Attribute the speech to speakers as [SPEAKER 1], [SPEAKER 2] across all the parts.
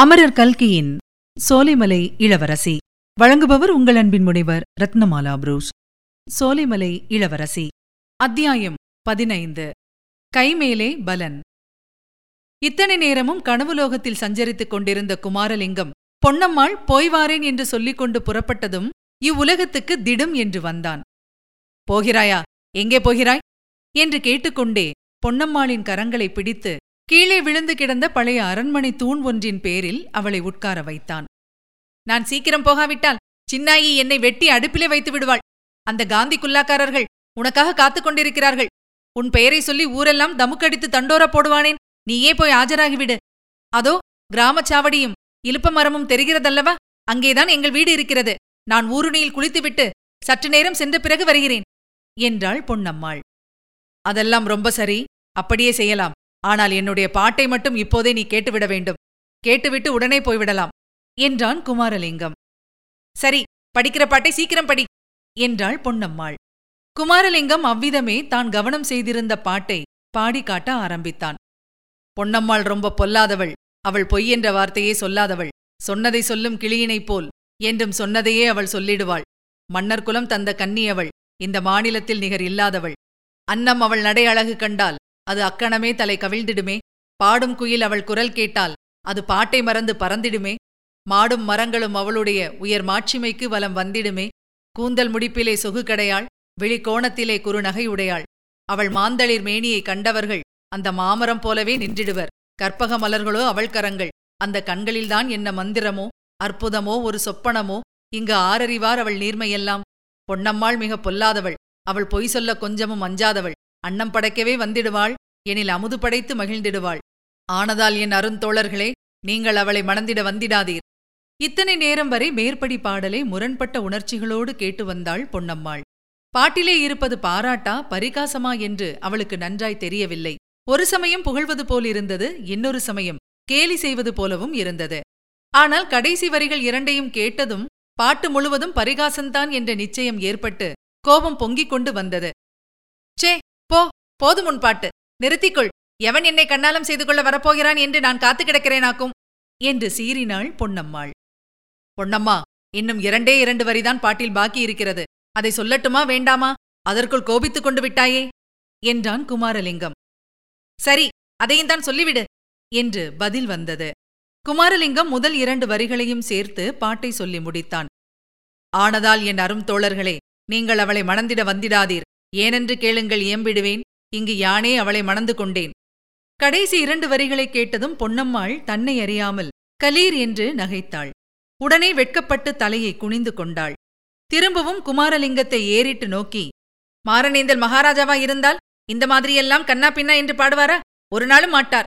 [SPEAKER 1] அமரர் கல்கியின் சோலைமலை இளவரசி. வழங்குபவர் உங்கள் அன்பின் முனைவர் ரத்னமாலா புரூஸ். சோலைமலை இளவரசி. அத்தியாயம் பதினைந்து. கைமேலே பலன். இத்தனை நேரமும் கனவுலோகத்தில் சஞ்சரித்துக் கொண்டிருந்த குமாரலிங்கம் பொன்னம்மாள் போய் வாரேன் என்று சொல்லிக் கொண்டு புறப்பட்டதும் இவ்வுலகத்துக்கு திடும் என்று வந்தான். போகிறாயா? எங்கே போகிறாய்? என்று கேட்டுக்கொண்டே பொன்னம்மாளின் கரங்களை பிடித்து கீழே விழுந்து கிடந்த பழைய அரண்மனை தூண் ஒன்றின் பேரில் அவளை உட்கார வைத்தான். நான் சீக்கிரம் போகாவிட்டால் சின்னாயி என்னை வெட்டி அடுப்பிலே வைத்து விடுவாள். அந்த காந்தி குல்லாக்காரர்கள் உனக்காக காத்துக் கொண்டிருக்கிறார்கள். உன் பெயரை சொல்லி ஊரெல்லாம் தமுக்கடித்து தண்டோரா போடுவானேன். நீயே போய் ஆஜராகிவிடு. அதோ கிராமச் சாவடியும் இலுப்ப மரமும் தெரிகிறதல்லவா? அங்கேதான் எங்கள் வீடு இருக்கிறது. நான் ஊருணியில் குளித்துவிட்டு சற்று நேரம் சென்ற பிறகு வருகிறேன் என்றாள் பொன்னம்மாள். அதெல்லாம் ரொம்ப சரி. அப்படியே செய்யலாம். ஆனால் என்னுடைய பாட்டை மட்டும் இப்போதே நீ கேட்டுவிட வேண்டும். கேட்டுவிட்டு உடனே போய்விடலாம் என்றான் குமாரலிங்கம். சரி படிக்கிற பாட்டை சீக்கிரம் படி என்றாள் பொன்னம்மாள். குமாரலிங்கம் அவ்விதமே தான் கவனம் செய்திருந்த பாட்டை பாடி காட்ட ஆரம்பித்தான். பொன்னம்மாள் ரொம்ப பொல்லாதவள் அவள் பொய் என்ற வார்த்தையே சொல்லாதவள் சொன்னதை சொல்லும் கிளியினைப் போல் என்றும் சொன்னதையே அவள் சொல்லிடுவாள். மன்னர் குலம் தந்த கன்னி அவள் இந்த மாநிலத்தில் நிகர் இல்லாதவள். அன்னம் அவள் நடை அழகு கண்டால் அது அக்கணமே தலை கவிழ்ந்திடுமே. பாடும் குயில் அவள் குரல் கேட்டால் அது பாட்டை மறந்து பறந்திடுமே. மாடும் மரங்களும் அவளுடைய உயர் மாட்சிமைக்கு வலம் வந்திடுமே. கூந்தல் முடிப்பிலே சொகு கடையாள் வெளிக்கோணத்திலே குறுநகையுடையாள் அவள் மாந்தளிர் மேனியை கண்டவர்கள் அந்த மாமரம் போலவே நின்றிடுவர். கற்பக மலர்களோ அவள் கரங்கள். அந்த கண்களில்தான் என்ன மந்திரமோ அற்புதமோ ஒரு சொப்பனமோ இங்கு ஆரறிவார் அவள் நீர்மையெல்லாம். பொன்னம்மாள் மிக பொல்லாதவள். அவள் பொய் சொல்ல கொஞ்சமும் அஞ்சாதவள். அன்னம் படைக்கவே வந்திடுவாள். எனில் அமுது படைத்து மகிழ்ந்திடுவாள். ஆனதால் என் அருந்தோழர்களே நீங்கள் அவளை மணந்திட வந்திடாதீர். இத்தனை நேரம் வரை மேற்படி பாடலை முரண்பட்ட உணர்ச்சிகளோடு கேட்டு வந்தாள் பொன்னம்மாள். பாட்டிலே இருப்பது பாராட்டா பரிகாசமா என்று அவளுக்கு நன்றாய் தெரியவில்லை. ஒரு சமயம் புகழ்வது போல் இருந்தது இன்னொரு சமயம் கேலி செய்வது போலவும் இருந்தது. ஆனால் கடைசி வரிகள் இரண்டையும் கேட்டதும் பாட்டு முழுவதும் பரிகாசந்தான் என்ற நிச்சயம் ஏற்பட்டு கோபம் பொங்கிக் கொண்டு வந்தது. சே போ போதும் உன் பாட்டு. நிறுத்திக்கொள். எவன் என்னை கண்ணாலம் செய்து கொள்ள வரப்போகிறான் என்று நான் காத்து கிடக்கிறேனாக்கும்? என்று சீறினாள் பொன்னம்மாள். பொன்னம்மா இன்னும் இரண்டே இரண்டு வரிதான் பாட்டில் பாக்கி இருக்கிறது. அதை சொல்லட்டுமா வேண்டாமா? அதற்குள் கோபித்துக் கொண்டு விட்டாயே? என்றான் குமாரலிங்கம். சரி அதையும் தான் சொல்லிவிடு என்று பதில் வந்தது. குமாரலிங்கம் முதல் இரண்டு வரிகளையும் சேர்த்து பாட்டை சொல்லி முடித்தான். ஆனதால் என் அரும் தோழர்களே நீங்கள் அவளை மணந்திட வந்திடாதீர். ஏனென்று கேளுங்கள் இயம்பிடுவேன் இங்கு யானே அவளை மணந்து கொண்டேன். கடைசி இரண்டு வரிகளைக் கேட்டதும் பொன்னம்மாள் தன்னை அறியாமல் கலீர் என்று நகைத்தாள். உடனே வெட்கப்பட்டு தலையை குனிந்து கொண்டாள். திரும்பவும் குமாரலிங்கத்தை ஏறிட்டு நோக்கி மாரணேந்தல் மகாராஜாவா இருந்தால் இந்த மாதிரியெல்லாம் கண்ணா பின்னா என்று பாடுவாரா? ஒரு நாளும் மாட்டார்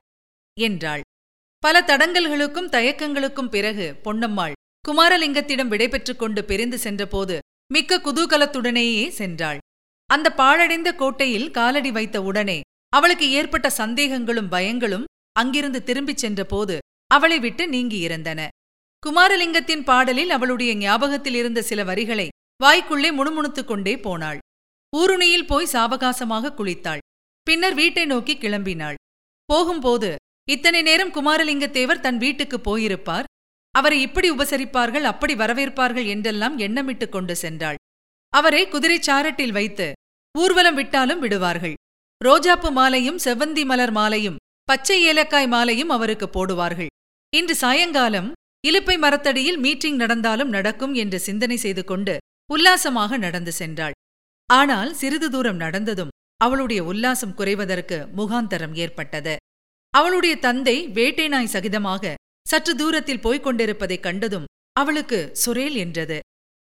[SPEAKER 1] என்றாள். பல தடங்கல்களுக்கும் தயக்கங்களுக்கும் பிறகு பொன்னம்மாள் குமாரலிங்கத்திடம் விடைபெற்றுக் கொண்டு பிரிந்து சென்றபோது மிக்க குதூகலத்துடனேயே சென்றாள். அந்த பாழடைந்த கோட்டையில் காலடி வைத்த உடனே அவளுக்கு ஏற்பட்ட சந்தேகங்களும் பயங்களும் அங்கிருந்து திரும்பிச் சென்றபோது அவளை விட்டு நீங்கியிருந்தன குமாரலிங்கத்தின் பாடலில் அவளுடைய ஞாபகத்தில் இருந்த சில வரிகளை வாய்க்குள்ளே முணுமுணுத்துக் கொண்டே போனாள். ஊருணியில் போய் சாவகாசமாக குளித்தாள். பின்னர் வீட்டை நோக்கி கிளம்பினாள். போகும்போது இத்தனை நேரம் குமாரலிங்கத்தேவர் தன் வீட்டுக்கு போயிருப்பார்? அவரை இப்படி உபசரிப்பார்கள் அப்படி வரவேற்பார்கள் என்றெல்லாம் எண்ணமிட்டுக் கொண்டு சென்றாள். அவரை குதிரைச் சாரட்டில் வைத்து ஊர்வலம் விட்டாலும் விடுவார்கள். ரோஜாப்பு மாலையும் செவ்வந்தி மலர் மாலையும் பச்சை ஏலக்காய் மாலையும் அவருக்கு போடுவார்கள். இன்று சாயங்காலம் இலுப்பை மரத்தடியில் மீட்டிங் நடந்தாலும் நடக்கும் என்று சிந்தனை செய்து கொண்டு உல்லாசமாக நடந்து சென்றாள். ஆனால் சிறிது தூரம் நடந்ததும் அவளுடைய உல்லாசம் குறைவதற்கு முகாந்தரம் ஏற்பட்டது. அவளுடைய தந்தை வேட்டை நாய் சகிதமாக சற்று தூரத்தில் போய்க் கொண்டிருப்பதைக் கண்டதும் அவளுக்கு சுரேல் என்றது.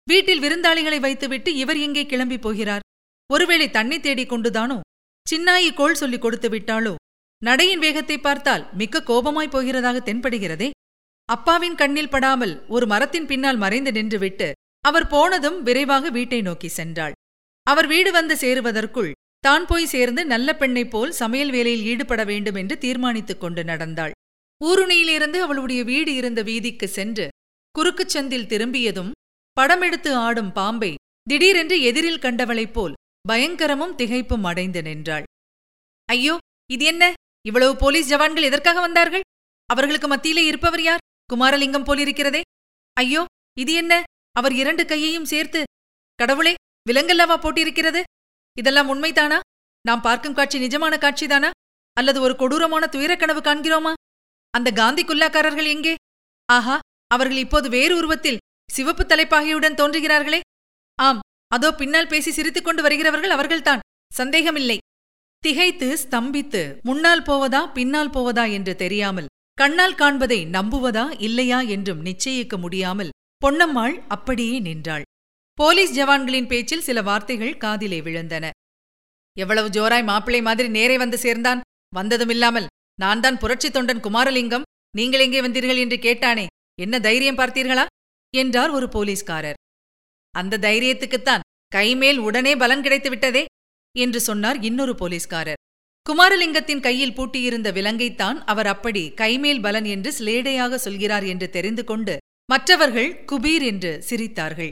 [SPEAKER 1] வீட்டில் விருந்தாளிகளை வைத்துவிட்டு இவர் எங்கே கிளம்பி போகிறார்? ஒருவேளை தண்ணி தேடிக் கொண்டுதானோ? சின்னாயி கோள் சொல்லி கொடுத்து விட்டாளோ? நடையின் வேகத்தை பார்த்தால் மிக்க கோபமாய் போகிறதாக தென்படுகிறதே? அப்பாவின் கண்ணில் படாமல் ஒரு மரத்தின் பின்னால் மறைந்து நின்றுவிட்டு அவர் போனதும் விரைவாக வீட்டை நோக்கி சென்றாள். அவர் வீடு வந்து சேருவதற்குள் தான் போய் சேர்ந்து நல்ல பெண்ணைப் போல் சமையல் வேலையில் ஈடுபட வேண்டும் என்று தீர்மானித்துக் கொண்டு நடந்தாள். ஊருணியிலிருந்து அவளுடைய வீடு இருந்த வீதிக்கு சென்று குறுக்குச் சந்தில் திரும்பியதும் படமெடுத்து ஆடும் பாம்பை திடீரென்று எதிரில் கண்டவளைப் போல் பயங்கரமும் திகைப்பும் அடைந்து நின்றாள். ஐயோ இது என்ன? இவ்வளவு போலீஸ் ஜவான்கள் எதற்காக வந்தார்கள்? அவர்களுக்கு மத்தியிலே இருப்பவர் யார்? குமாரலிங்கம் போலிருக்கிறதே. ஐயோ இது என்ன? அவர் இரண்டு கையையும் சேர்த்து கடவுளே விலங்கல்லவா போட்டிருக்கிறது? இதெல்லாம் உண்மைதானா? நாம் பார்க்கும் காட்சி நிஜமான காட்சிதானா? அல்லது ஒரு கொடூரமான துயரக்கனவு காண்கிறோமா? அந்த காந்தி குல்லாக்காரர்கள் எங்கே? ஆஹா அவர்கள் இப்போது வேறு உருவத்தில் சிவப்பு தலைப்பாகையுடன் தோன்றுகிறார்களே. ஆம் அதோ பின்னால் பேசி சிரித்துக் கொண்டு வருகிறவர்கள் அவர்கள்தான். சந்தேகமில்லை. திகைத்து ஸ்தம்பித்து முன்னால் போவதா பின்னால் போவதா என்று தெரியாமல் கண்ணால் காண்பதை நம்புவதா இல்லையா என்றும் நிச்சயிக்க முடியாமல் பொன்னம்மாள் அப்படியே நின்றாள். போலீஸ் ஜவான்களின் பேச்சில் சில வார்த்தைகள் காதிலே விழுந்தன. எவ்வளவு ஜோராய் மாப்பிள்ளை மாதிரி நேரே வந்து சேர்ந்தான். வந்ததுமில்லாமல் நான் தான் புரட்சி தொண்டன் குமாரலிங்கம். நீங்கள் எங்கே வந்தீர்கள் என்று கேட்டானே. என்ன தைரியம் பார்த்தீர்களா? என்றார் ஒரு போலீஸ்காரர். அந்த தைரியத்துக்குத்தான் கைமேல் உடனே பலன் கிடைத்து விட்டதே என்று சொன்னார் இன்னொரு போலீஸ்காரர். குமாரலிங்கத்தின் கையில் பூட்டியிருந்த விலங்கைத்தான் அவர் அப்படி கைமேல் பலன் என்று சிலேடையாக சொல்கிறார் என்று தெரிந்து கொண்டு மற்றவர்கள் குபீர் என்று சிரித்தார்கள்.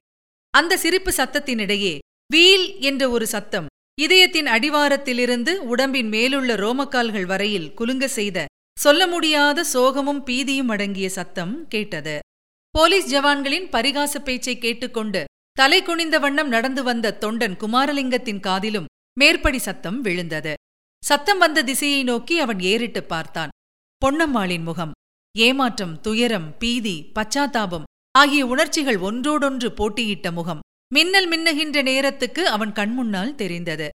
[SPEAKER 1] அந்த சிரிப்பு சத்தத்தினிடையே வீல் என்ற ஒரு சத்தம் இதயத்தின் அடிவாரத்திலிருந்து உடம்பின் மேலுள்ள ரோமக்கால்கள் வரையில் குலுங்க செய்த சொல்ல முடியாத சோகமும் பீதியும் அடங்கிய சத்தம் கேட்டது. போலீஸ் ஜவான்களின் பரிகாச பேச்சை கேட்டுக்கொண்டு தலை குனிந்த வண்ணம் நடந்து வந்த தொண்டன் குமாரலிங்கத்தின் காதிலும் மேற்படி சத்தம் விழுந்தது. சத்தம் வந்த திசையை நோக்கி அவன் ஏறிட்டு பார்த்தான். பொன்னம்மாளின் முகம் ஏமாற்றம் துயரம் பீதி பச்சாத்தாபம் ஆகிய உணர்ச்சிகள் ஒன்றோடொன்று போட்டியிட்ட முகம் மின்னல் மின்னுகின்ற நேரத்துக்கு அவன் கண்முன்னால் தெரிந்தது.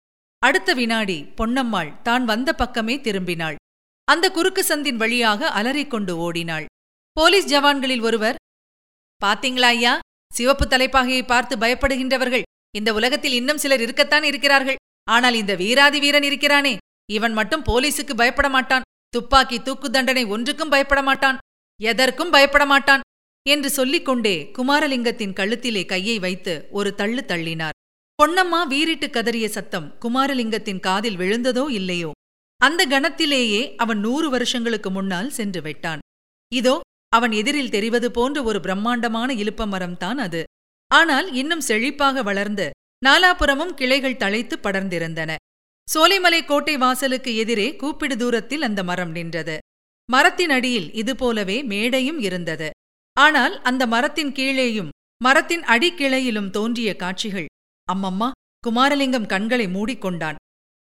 [SPEAKER 1] அடுத்த வினாடி பொன்னம்மாள் தான் வந்த பக்கமே திரும்பினாள். அந்த குறுக்கு சந்தின் வழியாக அலறிக்கொண்டு ஓடினாள். போலீஸ் ஜவான்களில் ஒருவர் பாத்தீங்களா ஐயா? சிவப்பு தலைப்பாகையை பார்த்து பயப்படுகின்றவர்கள் இந்த உலகத்தில் இன்னும் சிலர் இருக்கத்தான் இருக்கிறார்கள். ஆனால் இந்த வீராதி வீரன் இருக்கிறானே. இவன் மட்டும் போலீசுக்கு பயப்பட மாட்டான். துப்பாக்கி தூக்கு தண்டனை ஒன்றுக்கும் பயப்பட மாட்டான். எதற்கும் பயப்பட மாட்டான். என்று சொல்லிக் கொண்டே குமாரலிங்கத்தின் கழுத்திலே கையை வைத்து ஒரு தள்ளு தள்ளினார். பொன்னம்மா வீரிட்டு கதறிய சத்தம் குமாரலிங்கத்தின் காதில் விழுந்ததோ இல்லையோ? அந்த கணத்திலேயே அவன் நூறு வருஷங்களுக்கு முன்னால் சென்று விட்டான். இதோ அவன் எதிரில் தெரிவது போன்ற ஒரு பிரம்மாண்டமான இலுப்ப மரம்தான் அது. ஆனால் இன்னும் செழிப்பாக வளர்ந்து நாலாபுறமும் கிளைகள் தழைத்து படர்ந்திருந்தன. சோலைமலை கோட்டை வாசலுக்கு எதிரே கூப்பிடு தூரத்தில் அந்த மரம் நின்றது. மரத்தின் அடியில் இதுபோலவே மேடையும் இருந்தது. ஆனால் அந்த மரத்தின் கீழேயும் மரத்தின் அடிக்கிளையிலும் தோன்றிய காட்சிகள். அம்மம்மா குமாரலிங்கம் கண்களை மூடிக்கொண்டான்.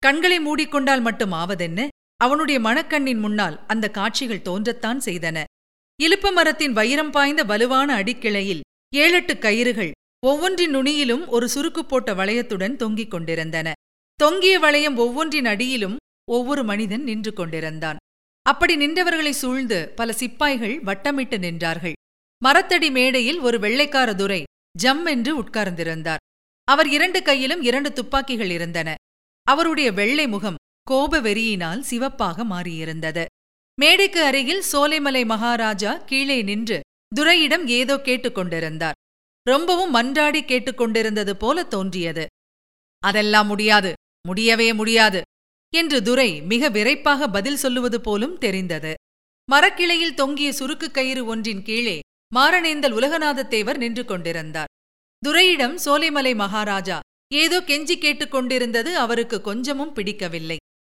[SPEAKER 1] கண்களை மூடிக்கொண்டால் மட்டும் ஆவதென்ன? அவனுடைய மணக்கண்ணின் முன்னால் அந்த காட்சிகள் தோன்றத்தான் செய்தன. இலுப்ப மரத்தின் வைரம் பாய்ந்த வலுவான அடிக்கிளையில் ஏழெட்டு கயிறுகள் ஒவ்வொன்றின் நுனியிலும் ஒரு சுருக்கு போட்ட வளையத்துடன் தொங்கிக் கொண்டிருந்தன. தொங்கிய வளையம் ஒவ்வொன்றின் அடியிலும் ஒவ்வொரு மனிதன் நின்று கொண்டிருந்தான். அப்படி நின்றவர்களை சூழ்ந்து பல சிப்பாய்கள் வட்டமிட்டு நின்றார்கள். மரத்தடி மேடையில் ஒரு வெள்ளைக்கார துரை ஜம் என்று உட்கார்ந்திருந்தார். அவர் இரண்டு கையிலும் இரண்டு துப்பாக்கிகள் இருந்தன. அவருடைய வெள்ளை முகம் கோப வெறியினால் சிவப்பாக மாறியிருந்தது. மேடைக்கு அருகில் சோலைமலை மகாராஜா கீழே நின்று துரையிடம் ஏதோ கேட்டுக்கொண்டிருந்தார். ரொம்பவும் மன்றாடி கேட்டுக்கொண்டிருந்தது போல தோன்றியது. அதெல்லாம் முடியாது முடியவே முடியாது என்று துரை மிக விரைப்பாக பதில் சொல்லுவது போலும் தெரிந்தது. மரக்கிளையில் தொங்கிய சுருக்கு கயிறு ஒன்றின் கீழே மாரணேந்தல் உலகநாதத்தேவர் நின்று கொண்டிருந்தார். துரையிடம் சோலைமலை மகாராஜா ஏதோ கெஞ்சி கேட்டுக் கொண்டிருந்தது அவருக்கு கொஞ்சமும் பிடிக்கவில்லை.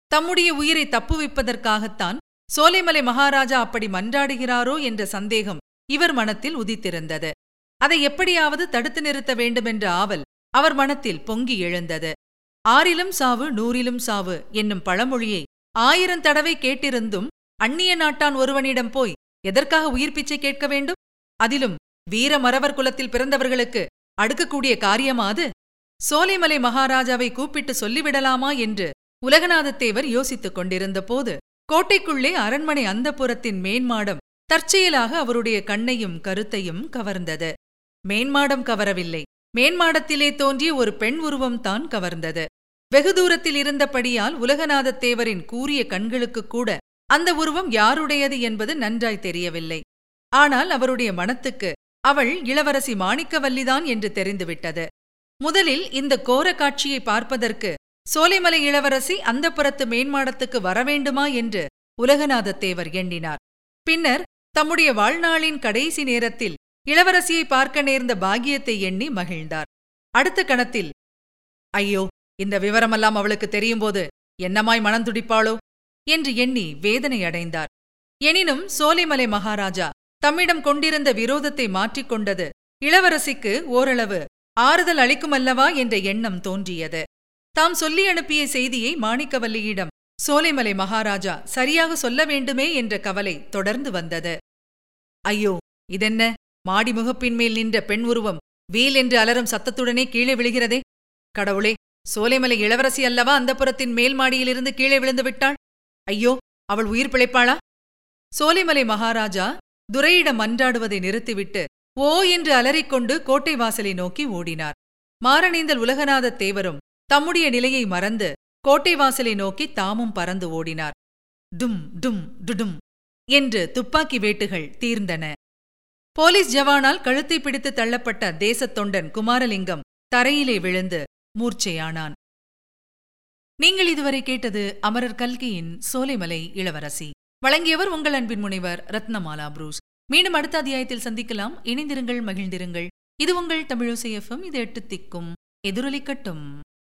[SPEAKER 1] தம்முடைய உயிரை தப்புவிப்பதற்காகத்தான் சோலைமலை மகாராஜா அப்படி மன்றாடுகிறாரோ என்ற சந்தேகம் இவர் மனத்தில் உதித்திருந்தது. அதை எப்படியாவது தடுத்து நிறுத்த வேண்டுமென்ற ஆவல் அவர் மனத்தில் பொங்கி எழுந்தது. ஆறிலும் சாவு நூறிலும் சாவு என்னும் பழமொழியை ஆயிரம் தடவை கேட்டிருந்தும் அந்நிய நாட்டான் ஒருவனிடம் போய் எதற்காக உயிர் பிச்சை கேட்க வேண்டும்? அதிலும் வீர மறவர் குலத்தில் பிறந்தவர்களுக்கு அடுக்கக்கூடிய காரியமாது சோலைமலை மகாராஜாவை கூப்பிட்டு சொல்லிவிடலாமா என்று உலகநாதத்தேவர் யோசித்துக் கொண்டிருந்த போது கோட்டைக்குள்ளே அரண்மனை அந்தப்புறத்தின் மேன்மாடம் தற்செயலாக அவருடைய கண்ணையும் கருத்தையும் கவர்ந்தது. மேன்மாடம் கவரவில்லை. மேன்மாடத்திலே தோன்றிய ஒரு பெண் உருவம்தான் கவர்ந்தது. வெகு தூரத்தில் இருந்தபடியால் உலகநாதத்தேவரின் கூறிய கண்களுக்குக் கூட அந்த உருவம் யாருடையது என்பது நன்றாய் தெரியவில்லை. ஆனால் அவருடைய மனத்துக்கு அவள் இளவரசி மாணிக்கவல்லிதான் என்று தெரிந்துவிட்டது. முதலில் இந்த கோர காட்சியை பார்ப்பதற்கு சோலைமலை இளவரசி அந்த புறத்து மேன்மாடத்துக்கு வரவேண்டுமா என்று உலகநாதத்தேவர் எண்ணினார். பின்னர் தம்முடைய வாழ்நாளின் கடைசி நேரத்தில் இளவரசியை பார்க்க நேர்ந்த பாகியத்தை எண்ணி மகிழ்ந்தார். அடுத்த கணத்தில் ஐயோ இந்த விவரமெல்லாம் அவளுக்கு தெரியும்போது என்னமாய் மனந்துடிப்பாளோ என்று எண்ணி வேதனை அடைந்தார். எனினும் சோலைமலை மகாராஜா தம்மிடம் கொண்டிருந்த விரோதத்தை மாற்றிக்கொண்டது இளவரசிக்கு ஓரளவு ஆறுதல் அளிக்குமல்லவா என்ற எண்ணம் தோன்றியது. தாம் சொல்லி அனுப்பிய செய்தியை மாணிக்கவல்லியிடம் சோலைமலை மகாராஜா சரியாக சொல்ல வேண்டுமே என்ற கவலை தொடர்ந்து வந்தது. ஐயோ இதென்ன? மாடி முகப்பின் மேல் நின்ற பெண் உருவம் வீல் என்று அலரும் சத்தத்துடனே கீழே விழுகிறதே. கடவுளே சோலைமலை இளவரசி அல்லவா அந்த புறத்தின் மேல் மாடியிலிருந்து கீழே விழுந்து விட்டாள்? ஐயோ அவள் உயிர் பிழைப்பாளா? சோலைமலை மகாராஜா துரையிடம் மன்றாடுவதை நிறுத்திவிட்டு ஓ என்று அலறிக்கொண்டு கோட்டை வாசலை நோக்கி ஓடினார். மாரணீந்தல் உலகநாதத் தேவரும் தம்முடைய நிலையை மறந்து கோட்டை வாசலை நோக்கி தாமும் பறந்து ஓடினார். டும் டும் டுடும் என்று துப்பாக்கி வேட்டுகள் தீர்ந்தன. போலீஸ் ஜவானால் கழுத்தை பிடித்து தள்ளப்பட்ட தேசத் தொண்டன் குமாரலிங்கம் தரையிலே விழுந்து மூர்ச்சையானான். நீங்கள் இதுவரை கேட்டது அமரர் கல்கியின் சோலைமலை இளவரசி. வழங்கியவர் உங்கள் அன்பின் முனைவர் ரத்னமாலா புரூஸ். மீண்டும் அடுத்த அத்தியாயத்தில் சந்திக்கலாம். இணைந்திருங்கள் மகிழ்ந்திருங்கள். இது உங்கள் தமிழோசை எஃப்எம். இது எட்டு திக்கும் எதிரொலிக்கட்டும்.